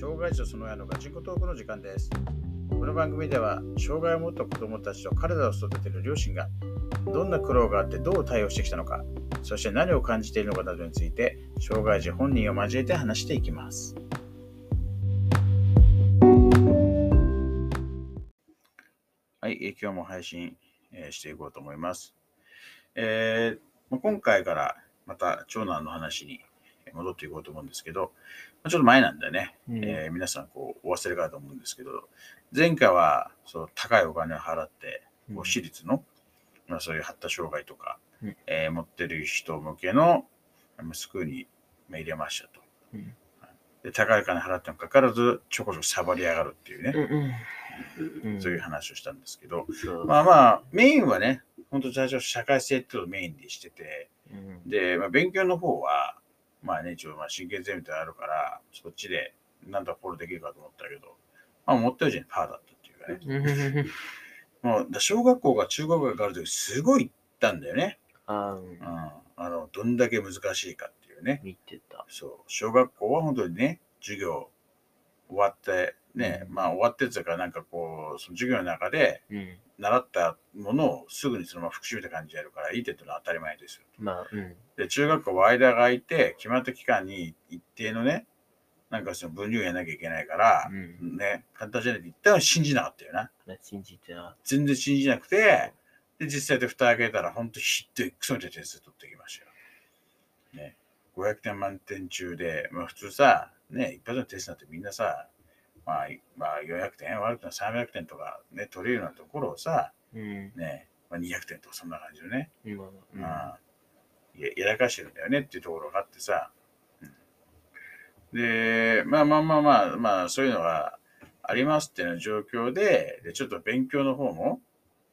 障害者その親のガチンコトークの時間です。この番組では、障害を持った子供たちと彼らを育てる両親が、どんな苦労があってどう対応してきたのか、そして何を感じているのかなどについて、障害児本人を交えて話していきます。はい、今日も配信、していこうと思います。えー今回からまた長男の話に戻っていこうと思うんですけど、まあちょっと前なんでね、うん。えー皆さんこうお忘れかと思うんですけど、前回はそう高いお金を払って、こうん。う私立の、まあ、そういう発達障害とか、うん。えー持ってる人向けのまあスクールにまあ入れましたと。うん。で高い金払ってもかかわらず、ちょこちょこサボり上がるっていうね、うんうん。そういう話をしたんですけど、そう。まあまあ、メインはね、本当最初社会性っていうのをメインにしてて、うん。で、まあ、勉強の方は、まあね、一応まあ神経税みたいなのあるから、そっちでなんとかフォローできるかと思ったけど、まあ思った以上にパーだったっていうかね。もうだ小学校が中学校が上がるときすごい行ったんだよね。あうんー、あの、どんだけ難しいかっていうね。見てた。そう。小学校は本当にね、授業終わって、ね、うんまあ終わってっていうか、なんかこう、その授業の中でうん。習ったものをすぐにそのまま復習みたいな感じでやるから、いいっていうのは当たり前ですよ。まあ、うん。で、中学校は間が空いて、決まった期間に一定のね、なんかその分量やらなきゃいけないからう、ん。ね、簡単じゃないって言ったら信じなかったよな。信じてな。全然信じなくて、で、実際で蓋開けたら、ほんとひどいクソみたいな点数取ってきましたよ。ね。500点満点中で、まあ普通さ、ね、一発のテストなんてみんなさ、まあ、いまあ400点、悪くても300点とかね、取れるようなところをさ、うん。ね、まあ、200点とかそんな感じでね。うんまあ、ややらかしてるんだよねっていうところがあってさ、うんで、まあまあまあまあ、まあそういうのがありますっていうような状況で、でちょっと勉強の方も、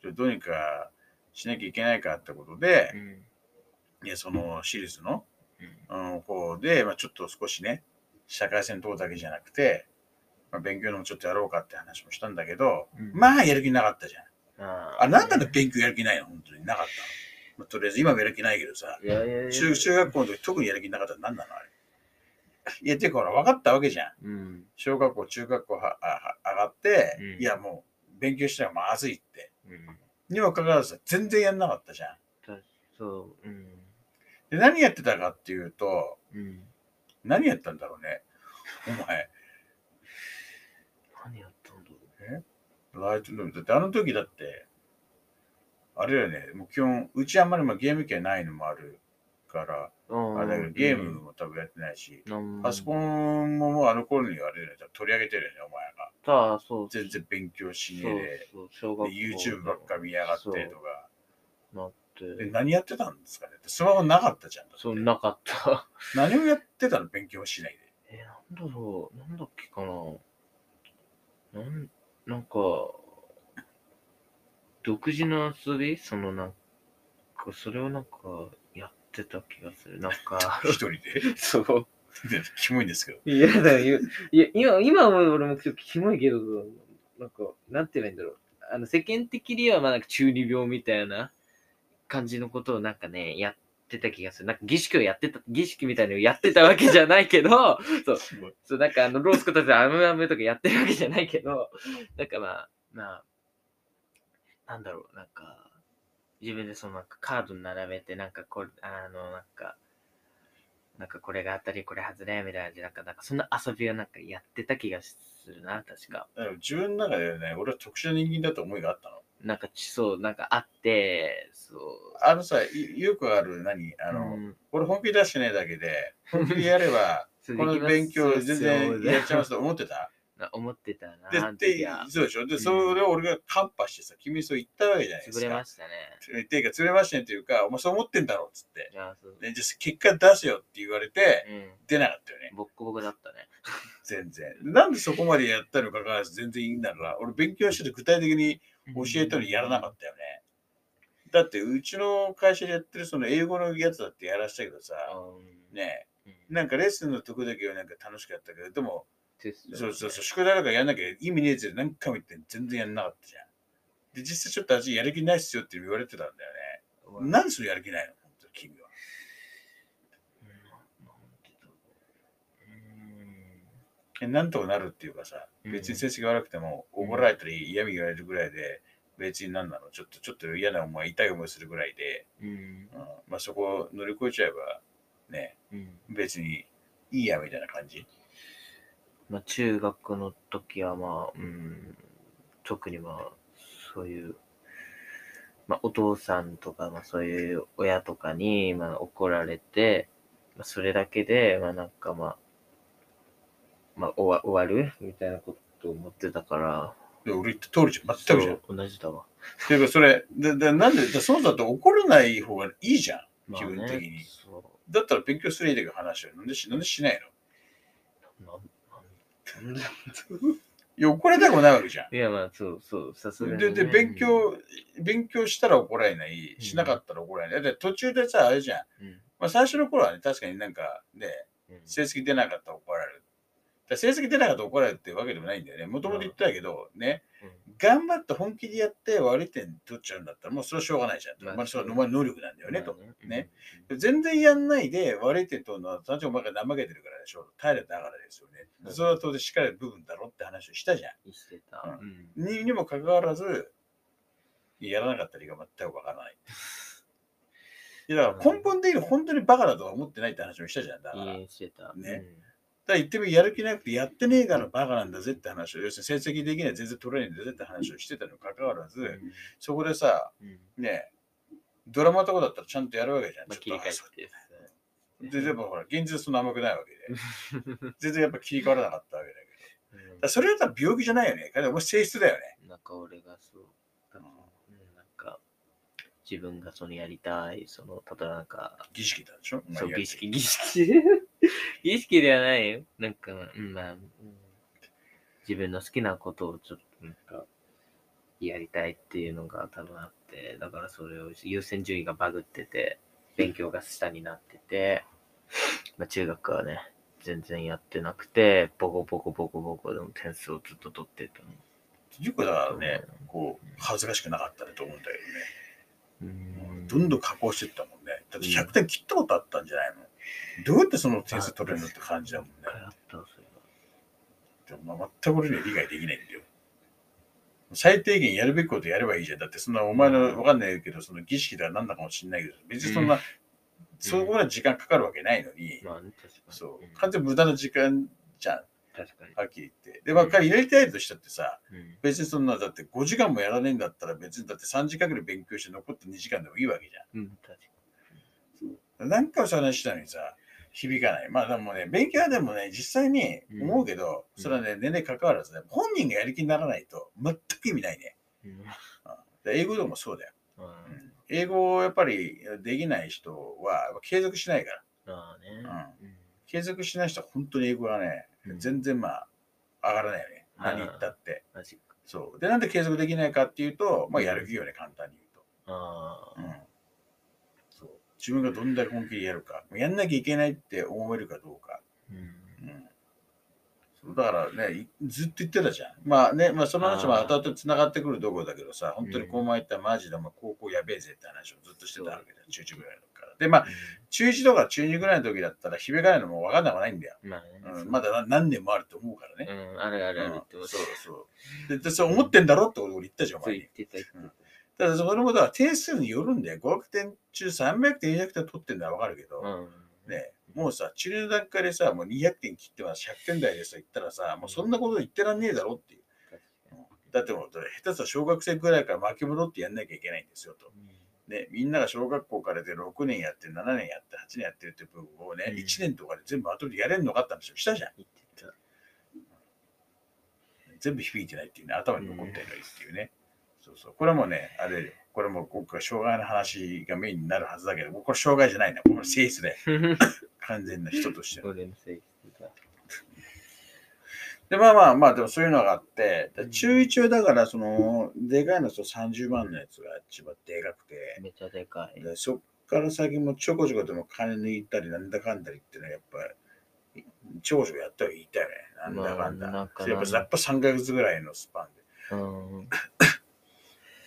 ちょっとどうにかしなきゃいけないかってことでう、ん。その私立の、うんうん、方で、まあ、ちょっと少しね、社会線通るだけじゃなくて、まあ、勉強のもちょっとやろうかって話もしたんだけど、うんまあやる気なかったじゃん。ああ、なんだって勉強やる気ないの？本当になかったの？まあ、とりあえず今もやる気ないけどさ、いやいやいや。中中学校の時特にやる気なかったら何なのあれ？いや、てかほら、分かったわけじゃん。うん。小学校、中学校はあは上がって、うんいや、もう勉強したらまずいって。うん。にもかかわらず全然やんなかったじゃん。たそう。うん。で、何やってたかっていうと、うん。何やったんだろうね？お前、何やったんだろライトルーム。だってあの時だって、あれだよね、もう基本、うちあんまりまあゲーム機がないのもあるから、う。あれだけどゲームも多分やってないし、うん。パソコンももうあの頃にあれだよね、取り上げてるよね、お前が。さあ、そう。全然勉強しそうねえで。そう、小学で校。YouTube ばっか見やがってとか。なって。で何やってたんですかね？スマホなかったじゃん。そう、なかった。何をやってたの？勉強もしないで。えー、なんだろう、なんだっけかな。なん、なんか、独自の遊び？そのなんか、それをなんか、やってた気がする。なんか、一人で？そう。キモいんですけど。いやだよ、いや、今、今は俺もちょっとキモいけど、なんか、なんて言えばいいんだろう。あの、世間的には、まあ、なんか中二病みたいな感じのことをなんかね、やってた気がする。なんか儀式をやってた、儀式みたいなのをやってたわけじゃないけど、そう。そう、なんかあの、ロースコたちでアムアムとかやってるわけじゃないけど、なんかまあ、まあ、なんだろう、なんか、自分でそのなんかカード並べて、なんかこれ、あの、なんか、なんかこれが当たり、これ外れ、みたいな感じで、なんか、なんかそんな遊びをなんかやってた気がするな、確か。だから自分の中でね、俺は特殊な人間だと思いがあったの。なんか、ちそう、なんかあって、そう。あのさ、いよくある何？あの、うん俺本気出してないだけで、本気でやれば、この勉強全然やっちゃいますと思ってた？な思ってたな、ででそうでしょ？で、それを俺がカンパしてさ、君そう言ったわけじゃないですか。潰れましたね。っていうか、釣れましたねっていうか、お前そう思ってんだろっつって。で、じゃあ結果出せよって言われて、うん。出なかったよね。ボッコボコだったね。全然。なんでそこまでやったのかかわらず全然いいんだから、俺勉強してて具体的に教えたのにやらなかったよね。だって、うちの会社でやってるその英語のやつだってやらしたけどさ、うん。ねうん。なんかレッスンのとこだけはなんか楽しかったけど、でも、そうそうそう、宿題とかやんなきゃ意味ねえやつで何回も言って全然やんなかったじゃん。で、実際ちょっと味やる気ないっすよって言われてたんだよね。なんでそれやる気ないの本当に君は。うんなんとかなるっていうかさ、うん別に成績悪くてもうん怒られたり嫌味言われるぐらいで、別に何なのちょっとちょっと嫌な思い、痛い思いするぐらいで、うん。うんまあそこを乗り越えちゃえば、ね、うん。別にいいやみたいな感じ。まあ、中学の時はまあ、うん、特にまあ、そういう、まあ、お父さんとか、まあ、そういう親とかに、まあ、怒られて、まあ、それだけで、まあ、なんかまあ、まあ、終わ終わる？みたいなことを思ってたから、で俺言った通りじゃん。全くじゃん。そう同じだわ。ていうかそれ、ででなんで、でそうだと怒らない方がいいじゃん。まあね気分的に。そだったら勉強するいいだけ話はなんでしなんでしない。なんなんで？いや、怒られたくもないわけじゃん。いや、まあ、そうそう、さすがに、で、で、勉強、勉強したら怒られない、しなかったら怒られない。で、途中でさ、あれじゃん。うん。まあ、最初の頃はね、確かになんか、ね、うん。成績出なかったら怒られる。だ成績出なかったら怒られるってわけでもないんだよね。もともと言ったけど、ね、頑張って本気でやって悪い点取っちゃうんだったら、もうそれはしょうがないじゃん。まあまあ、それは能力なんだよね、と。まあね。全然やんないで悪い点取るのは、単純にお前が怠けてるからでしょ。平らだからですよね。うんそれは当然しっかり部分だろって話をしたじゃん。うんしてた。うん。ににもかかわらず、やらなかった理由が全くわからない。いやだから根本的に本当にバカだとは思ってないって話もしたじゃん。だから。ねら言ってみやる気なくてやってねえからバカなんだぜって話を、要するに成績的には全然取れないんだぜって話をしてたにもかかわらず、うん。そこでさ、うん。ねドラマとかだったらちゃんとやるわけじゃん。まあ、ちょっと切り替えてで、でもほら、現実そんな甘くないわけで。全然やっぱ切り替わらなかったわけだけど。だそれだったら病気じゃないよね。だからお前性質だよね。なんか俺がそう、うん、なんか自分がそのやりたい、その、例えばなんか、儀式なんでしょそう、まあ儀式、儀式。儀式ではないよ。なんか、うん、まあ、うん自分の好きなことをちょっと、なんか、やりたいっていうのが多分あって、だからそれを優先順位がバグってて、勉強が下になってて、まあ中学はね、全然やってなくて、ボコボコボコボコでも点数をずっと取ってたの。結構だからね、こう、恥ずかしくなかったねと思うんだけうどね。んどんどん加工していったもんね。だって100点切ったことあったんじゃないの？どうやってその点数取れるのって感じだもんね。でもまあ全く俺には理解できないんだよ。最低限やるべきことやればいいじゃん。だってそんなお前のわかんないけど、その儀式だなんだかもしんないけど、別にそんな、そこまで時間かかるわけないのに。そう、ん完全に無駄な時間じゃん、確かに。はっきり言って。で、まあ、彼やりたいとしたってさ、うん別にそんな、だって5時間もやらねえんだったら別にだって3時間ぐらい勉強して残った2時間でもいいわけじゃん。うん、確か何回もそういう話したのにさ、響かない。まあでもね、勉強はでもね、実際に思うけど、うんそれはね、年齢関わらずね、本人がやる気にならないと全く意味ないね。に。うん英語でもそうだよ。あうん英語をやっぱりできない人は継続しないから。継続しない人は本当に英語がね、うん全然まあ、上がらないよね。何言ったって。そう。で、なんで継続できないかっていうと、まあ、やる気よね、簡単に言うと。自分がどんだけ本気でやるか、やんなきゃいけないって思えるかどうか。うん。だからね、いずっと言ってたじゃん。まあね、まあその話も後々繋がってくるところだけどさ、本当にこう前言ったらマジでもう高校やべえぜって話をずっとしてたわけだよ、中1ぐらいの時から。で、まあ、中1とか中2ぐらいの時だったら、ひべがないのも分かんなくはないんだよ。まあね。うん、まだな何年もあると思うからね。うん、あるあるあるってうんそうそう。で、でそう思ってんだろって俺言ったじゃん、お前にそう言っ。てた言ってただ、それもだから点数によるんだよ。500点中300点、400点取ってんのは分かるけど、た。うん。ね、もうさ、中二の段階でさ、もう200点切ってます、100点台でさ、言ったらさ、もうそんなこと言ってらんねえだろっていう。だってもう、下手したら小学生くらいから巻き戻ってやんなきゃいけないんですよと。ね、みんなが小学校からで6年やって、7年やって、8年やってるって部分をね、うん1年とかで全部後でやれんのかって話をしたじゃん。全部響いてないっていうね、頭に残ってないっていうね。そうそう。これもね、あれよ、これも僕は障害の話がメインになるはずだけど、これ障害じゃないな。これ性質で、完全な人として。で、まあまあまあ、でもそういうのがあって、で中1はだから、その、でかいのと30万のやつが一番でかくて、めちゃでかい。でそっから先もちょこちょこでも金抜いたり、なんだかんだりっていうのはやっぱり、ちょこちょこやったらいいたよね。なんだかんだ。まあなんかやっぱやっぱ3ヶ月ぐらいのスパンで。うん。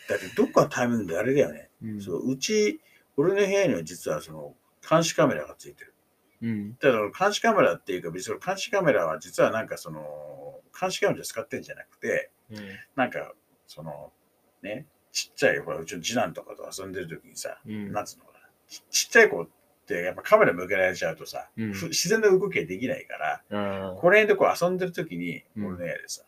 だってどっかのタイミングであれだよね。うんそううち、俺の部屋には実はその監視カメラがついてる。うん。ただ、監視カメラっていうか、別に監視カメラは実はなんかその、監視カメラで使ってんじゃなくて、うん。なんか、その、ね、ちっちゃい、ほら、うちの次男とかと遊んでる時にさ、うんなんつうのかな、ちちっちゃい子ってやっぱカメラ向けられちゃうとさ、うんふ自然な動きができないから、あこれでこう遊んでる時に、うん俺の家でさ、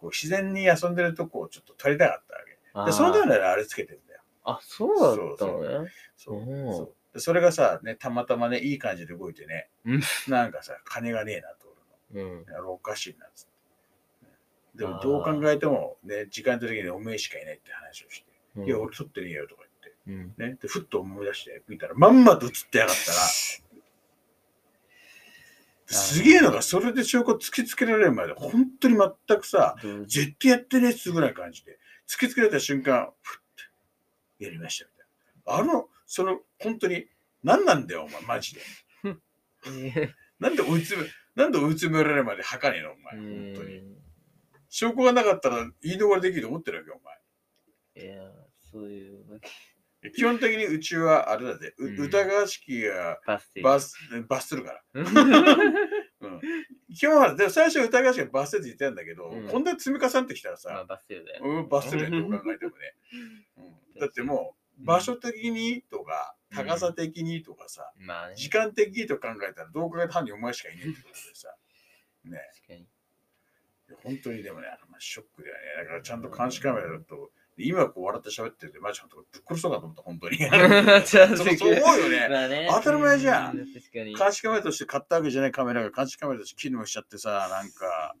こう自然に遊んでるとこをちょっと撮りたかったわけ。あ。で、そのためにあれつけてんだよ。あ、そうだったのね。そうそうでそれがさ、ね、たまたまね、いい感じで動いてね、うんなんかさ、金がねえなと、うん。俺の。あれおかしいなっつって。でもどう考えても、ね、時間的におめえしかいないって話をして、うんいや、俺撮ってねえよとか言って、うん。ね、で、ふっと思い出して、見たら、まんまと映ってやがったら、すげえのが、それで証拠突きつけられるまで、本当に全くさ、絶対やってねえっつうぐらいの感じで、突きつけられた瞬間、ふって、やりましたみたいな。あの、その、本当に、何なんだよ、お前、マジで。えなんで追い詰め、なんで追い詰められるまで吐かねえの、お前、ー本当に。うん証拠がなかったら言い逃れできると思ってるわけよ、お前。いや、そういうわけ。基本的にうちはあれだぜ、ううん疑わしきがバス停。罰罰するから。基本は、でも最初疑わしきが罰せず言ってたんだけど、うんこんなに積み重なってきたらまあ、さ、バス停だよ。うん、罰するね、どう考えてもね。うん、だってもう、場所的にとか、うん高さ的にとかさ、まあね。時間的にと考えたら、どう考えたらにお前しかいねえってことでさ、ね、確かに。本当にでもね、まあショックだよね。だからちゃんと監視カメラだと、今こう笑って喋ってるんで、マジ本当ぶっ殺そうかと思った、本当に。そうそう思うよね。まあね。当たり前じゃんう確かに。監視カメラとして買ったわけじゃないカメラが監視カメラとして機能しちゃってさ、なんか、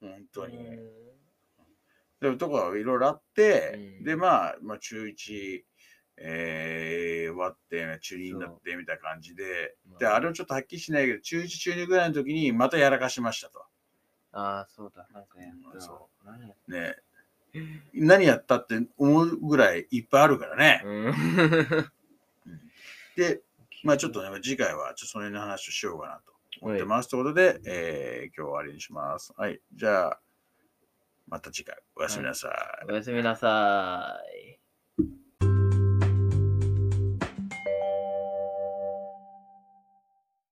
本当に。でもとこはいろいろあって、うんで、まあ、まあ、中1、えー、終わって、中2になってみたいな感じで、そうで、あれをちょっとはっきりしないけど、中1、中2ぐらいの時にまたやらかしましたと。ああ、そうだ。なんかやった。そ何やっね。何やったって思うぐらいいっぱいあるからね。うん。で、まあちょっとね、次回はちょっとその辺の話をしようかなと思ってます。ということで、えー、今日は終わりにします。はい。じゃあ、また次回おやすみなさい。おやすみなさい。